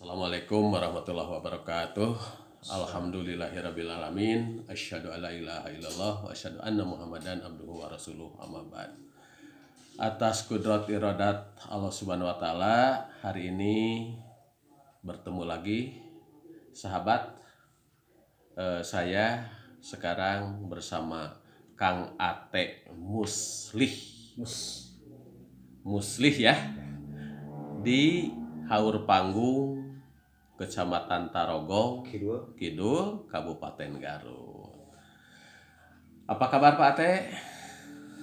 Assalamualaikum warahmatullahi wabarakatuh. Alhamdulillahirrabbilalamin Asyhadu an la ilaha illallah Wa asyhadu anna muhammadan abduhu wa rasuluh amma ba'd Atas kudrat iradat Allah subhanahu wa ta'ala Hari ini bertemu lagi Sahabat eh, Saya sekarang bersama Kang Ate Muslih Mus. Muslih ya Di Haur Panggung Kecamatan Tarogong Kidul. Kidul, Kabupaten Garut. Apa kabar Pak Ate?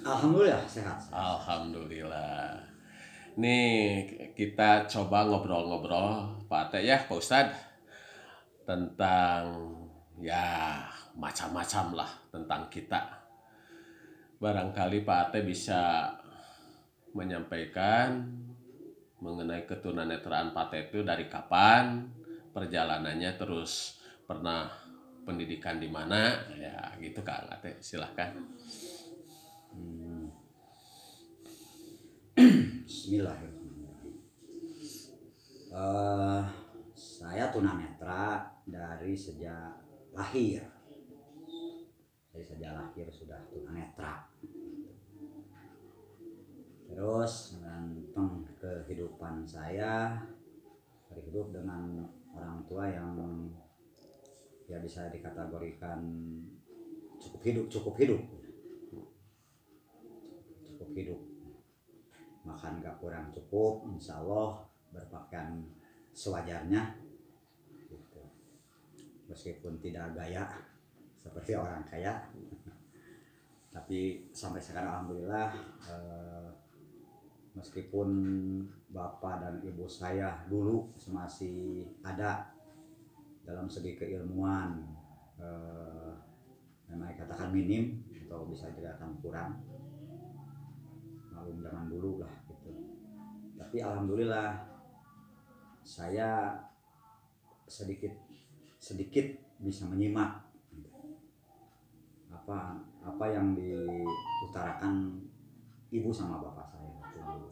Alhamdulillah sehat. Alhamdulillah. Nih kita coba ngobrol-ngobrol Pak Ate ya Pak Ustad tentang ya macam-macam lah tentang kita. Barangkali Pak Ate bisa menyampaikan mengenai ketunanetraan Pak Ate itu dari kapan perjalanannya terus pernah pendidikan di mana ya gitu Kang Ate silahkan. Hmm. Bismillahirrahmanirrahim. Eh, saya tunanetra dari sejak lahir. Dari sejak lahir sudah tunanetra. Terus tentang kehidupan saya berhidup dengan tua yang ya bisa dikategorikan cukup hidup cukup hidup. Cukup hidup. Makan gak kurang cukup insya Allah berpakaian sewajarnya. Gitu. meskipun tidak gaya seperti orang kaya. Tapi sampai sekarang alhamdulillah eh, meskipun bapak dan ibu saya dulu masih ada dalam segi keilmuan eh, memang katakan minim atau bisa dikatakan kurang. Malum zaman dulu lah gitu. Tapi alhamdulillah saya sedikit sedikit bisa menyimak. Apa apa yang diutarakan ibu sama bapak saya dulu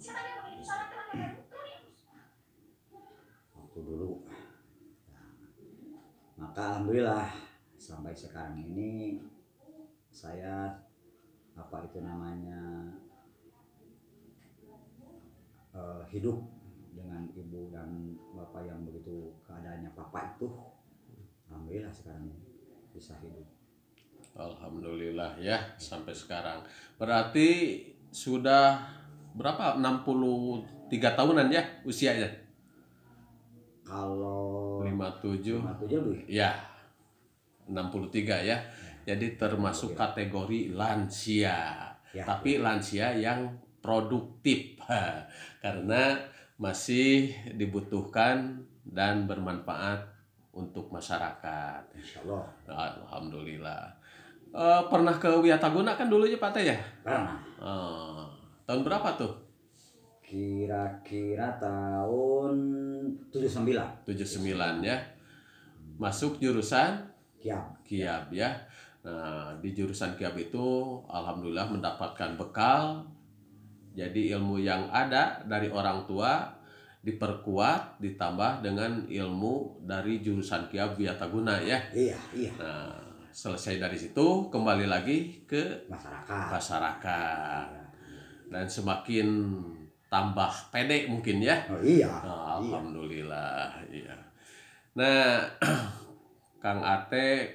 waktu dulu Nah, maka alhamdulillah sampai sekarang ini saya apa itu namanya eh, hidup dengan ibu dan bapak yang begitu keadaannya papa itu alhamdulillah sekarang bisa hidup Alhamdulillah ya sampai sekarang. Berarti sudah berapa 63 tahunan ya usianya? Kalau 57 57 lebih ya 63 ya. Jadi termasuk kategori lansia. ya tapi lansia yang produktif karena masih dibutuhkan dan bermanfaat untuk masyarakat. insya Allah Alhamdulillah. Eh, pernah ke Wiataguna kan dulunya Pak Teh ya? pernah Eh, tahun berapa tuh? Kira-kira tahun 79 79 ya. Masuk jurusan kiam Kiab ya. Nah, di jurusan Kiab itu alhamdulillah mendapatkan bekal. Jadi ilmu yang ada dari orang tua diperkuat ditambah dengan ilmu dari jurusan Kiab Wiataguna ya. iya iya Nah, selesai dari situ kembali lagi ke masyarakat masyarakat dan semakin tambah pede mungkin ya. oh iya Nah, iya Alhamdulillah, iya. Nah, Kang Ate,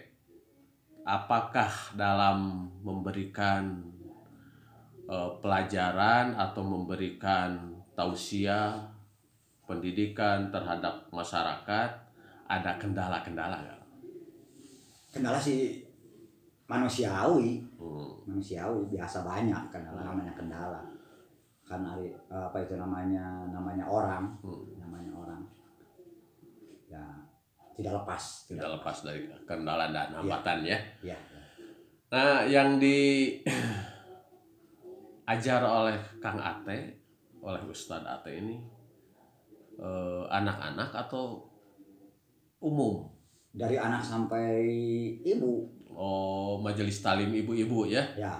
apakah dalam memberikan eh, pelajaran atau memberikan tausiah pendidikan terhadap masyarakat ada kendala-kendala nggak? kendala sih manusiawi Hmm, manusiawi biasa banyak kendala namanya kendala kan hari- apa itu namanya namanya orang. Hmm, namanya orang. Ya tidak lepas. Tidak lepas dari kendala dan hambatan ya. ya Nah, yang diajar oleh Kang Ate, oleh Ustadz Ate ini eh, anak-anak atau umum? dari anak sampai ibu. Oh, majelis talim ibu-ibu ya. ya.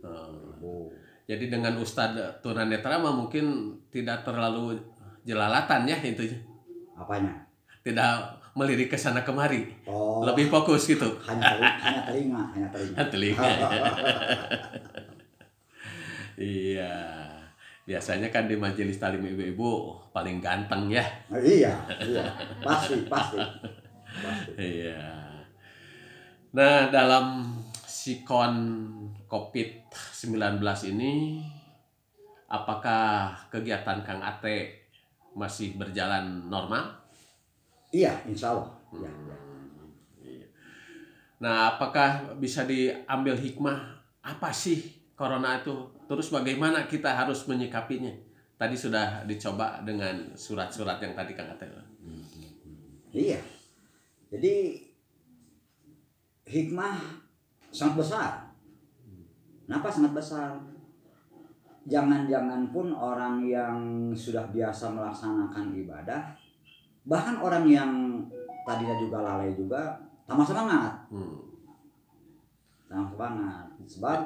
Eh, ibu jadi dengan Ustadz tunanetra mah mungkin tidak terlalu jelalatan ya itu. apanya tidak melirik ke sana kemari, oh lebih fokus gitu. hanya telinga, hanya telinga hanya telinga Telinga. iya. Biasanya kan di majelis talim ibu-ibu paling ganteng ya. Oh, iya iya pasti pasti pasti Iya. Nah, dalam sikon COVID-19 ini apakah kegiatan Kang Ate masih berjalan normal? iya insya Allah iya. Iya. Nah, apakah bisa diambil hikmah apa sih corona itu? Terus bagaimana kita harus menyikapinya? Tadi sudah dicoba dengan surat-surat yang tadi Kang Ate. Iya. Jadi hikmah sangat besar. Kenapa sangat besar? Jangan-jangan pun orang yang sudah biasa melaksanakan ibadah, bahkan orang yang tadinya juga lalai juga, tambah semangat, Hmm. tambah semangat. Sebab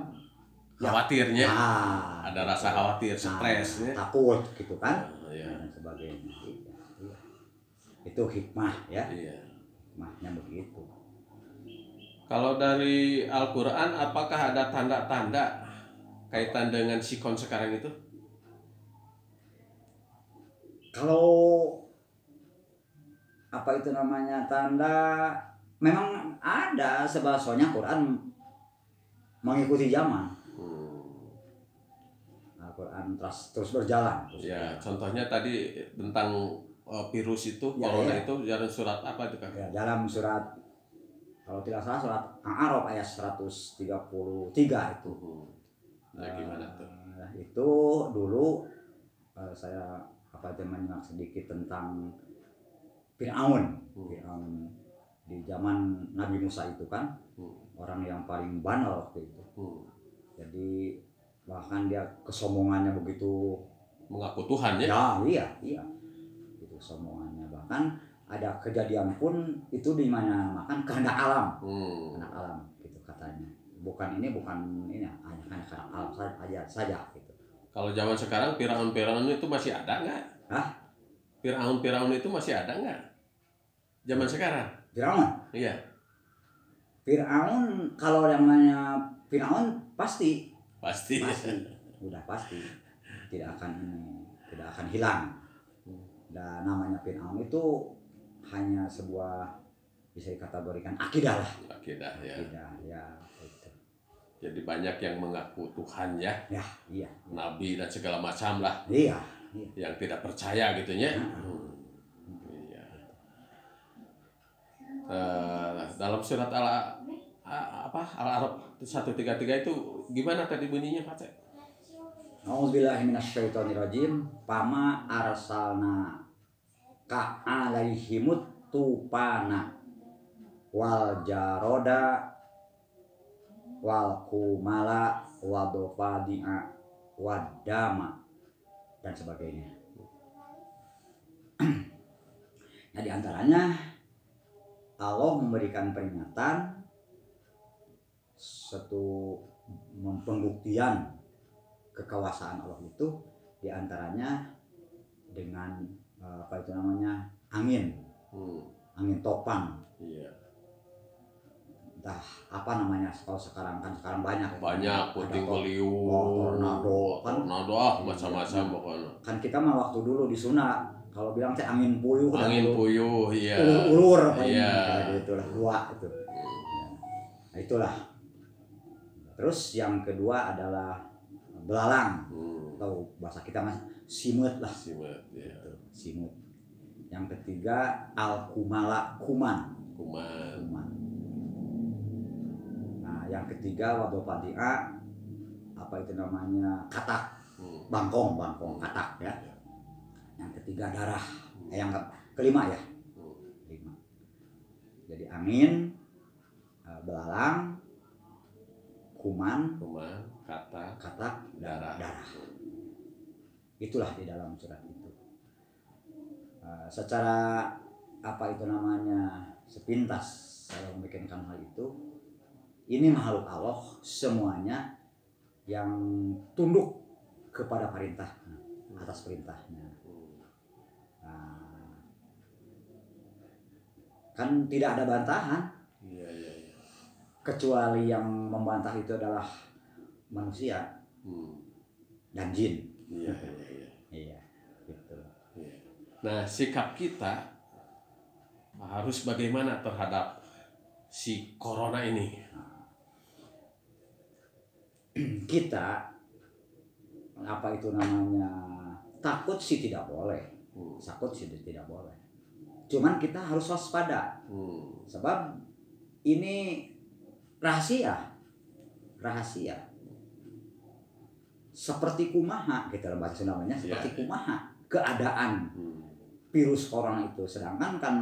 Ya. Khawatirnya ah, ada rasa khawatir, nah, stres ya. takut gitu kan, Ah, Iya. dan sebagainya. Iya, iya. Itu hikmah ya, Iya. hikmahnya begitu. Kalau dari Al-Quran, apakah ada tanda-tanda kaitan dengan sikon sekarang itu? kalau apa itu namanya tanda memang ada sebahasanya Quran mengikuti zaman Hmm. Al-Quran terus terus berjalan terus Ya, berjalan. contohnya tadi tentang uh, virus itu, Ya, corona ya. itu, jalan surat apa itu kan? Ya, dalam surat kalau tidak salah surat Al-A'raf ayat 133 itu Hmm. Nah, gimana tuh? Nah, itu dulu eh, saya apa menyimak sedikit tentang Fir'aun Hmm. Fir'aun di zaman Nabi Musa itu kan Hmm. orang yang paling banal waktu itu Hmm. jadi bahkan dia kesombongannya begitu Mengaku Tuhan ya? ya iya iya itu kesombongannya bahkan ada kejadian pun itu di mana makan kehendak alam Hmm. kehendak alam gitu katanya bukan ini bukan ini hanya hanya kehendak alam saja aja saja gitu Kalau zaman sekarang Firaun-Firaun itu masih ada nggak? Hah? Firaun-Firaun itu masih ada nggak? Zaman sekarang? Fir'aun Iya. Fir'aun kalau yang namanya Fir'aun pasti Pasti. pasti udah pasti tidak akan tidak akan hilang dan namanya Fir'aun itu hanya sebuah bisa dikategorikan akidah lah Akidah ya. akidah ya itu Jadi banyak yang mengaku Tuhan ya, ya iya Nabi dan segala macam lah. iya iya yang tidak percaya gitu ya. Hmm. Iya. Eh, dalam surat al apa al arab 133 itu gimana tadi bunyinya Pak Cek? Auzubillahiminasyaitonirrajim Pama arsalna ka alaihimut tupana wal jaroda wal kumala wadofadi'a wadama dan sebagainya. nah di antaranya Allah memberikan peringatan satu pembuktian kekuasaan Allah itu di antaranya dengan apa itu namanya angin Hmm, angin topan iya. entah apa namanya kalau sekarang kan sekarang banyak ya. Banyak Ada puting to- beliung, oh, tornado. Kan- tornado ah Iya. macam-macam pokoknya. kan kita mah waktu dulu di Sunda kalau bilang teh angin puyuh Angin puyuh, iya. ulur ulur Iya. kayak gitu lah dua itu nah, itulah terus yang kedua adalah belalang. Hmm, atau bahasa kita mas simut lah. Simet, ya. Gitu, simut yang ketiga al kumala kuman. Kuman. kuman. Nah yang ketiga wadopadi'a apa itu namanya? Katak. Hmm. bangkong bangkong katak ya. Yang ketiga darah. Eh, yang ke- kelima ya? Hmm. lima jadi angin eh, belalang kuman Kuman, kata, katak dan darah. darah itulah di dalam surat itu Eh, secara apa itu namanya sepintas saya memikirkan hal itu ini makhluk Allah semuanya yang tunduk kepada perintah atas perintahnya. Nah, kan tidak ada bantahan Iya, iya, iya. kecuali yang membantah itu adalah manusia Hmm. dan jin. Iya, iya, iya. Iya, gitu. Iya. Nah, sikap kita harus bagaimana terhadap si corona ini? Kita apa itu namanya takut sih tidak boleh, Hmm. takut sih tidak boleh. Cuman kita harus waspada Hmm. sebab ini rahasia, rahasia. Seperti kumaha kita dalam bahasa namanya seperti Iya. kumaha keadaan Hmm. virus corona itu sedangkan kan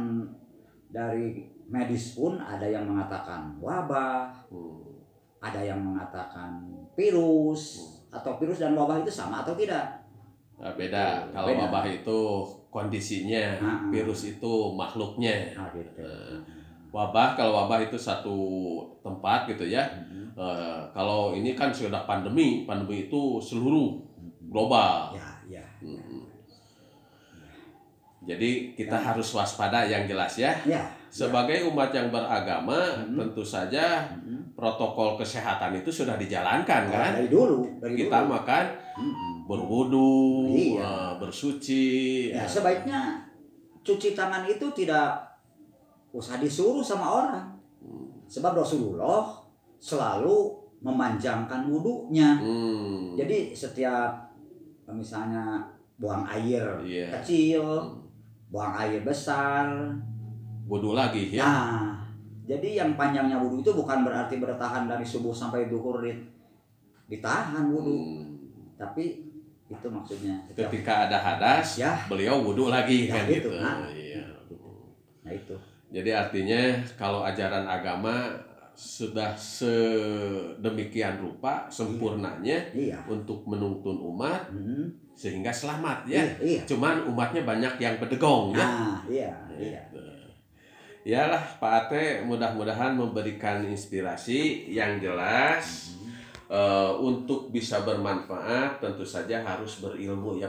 dari medis pun ada yang mengatakan wabah Hmm. ada yang mengatakan virus atau virus dan wabah itu sama atau tidak Nah, beda. Beda. Kalau wabah itu kondisinya, Ah. virus itu makhluknya. nah gitu Eh, Wabah kalau wabah itu satu tempat gitu ya. Mhm. Eh, kalau ini kan sudah pandemi, pandemi itu seluruh global. ya ya Hmm. Jadi kita harus waspada yang jelas ya. ya Sebagai umat yang beragama, Hmm. tentu saja Mhm. protokol kesehatan itu sudah dijalankan kan. dari dulu dari Kita dulu. makan Mhm. berwudu, Iya. eh, bersuci. ya sebaiknya cuci tangan itu tidak usah disuruh sama orang sebab Rasulullah selalu memanjangkan wudhunya Hmm. Jadi setiap misalnya buang air Iya. kecil, Hmm. buang air besar. Wudu lagi ya. Nah, jadi yang panjangnya wudhu itu bukan berarti bertahan dari subuh sampai duhur di, ditahan wudhu, Hmm. tapi itu maksudnya. setiap- Ketika ada hadas, Ya. beliau wudu lagi Ya, kan gitu, gitu. nah. Iya. Nah itu. Jadi artinya kalau ajaran agama sudah sedemikian rupa sempurnanya Iya. untuk menuntun umat Hmm. sehingga selamat ya. Iya, iya. Cuman umatnya banyak yang bedegong ya. Nah, iya, iya. Gitu. Yalah Pak Ate mudah-mudahan memberikan inspirasi yang jelas Hmm. eh, untuk bisa bermanfaat tentu saja harus berilmu ya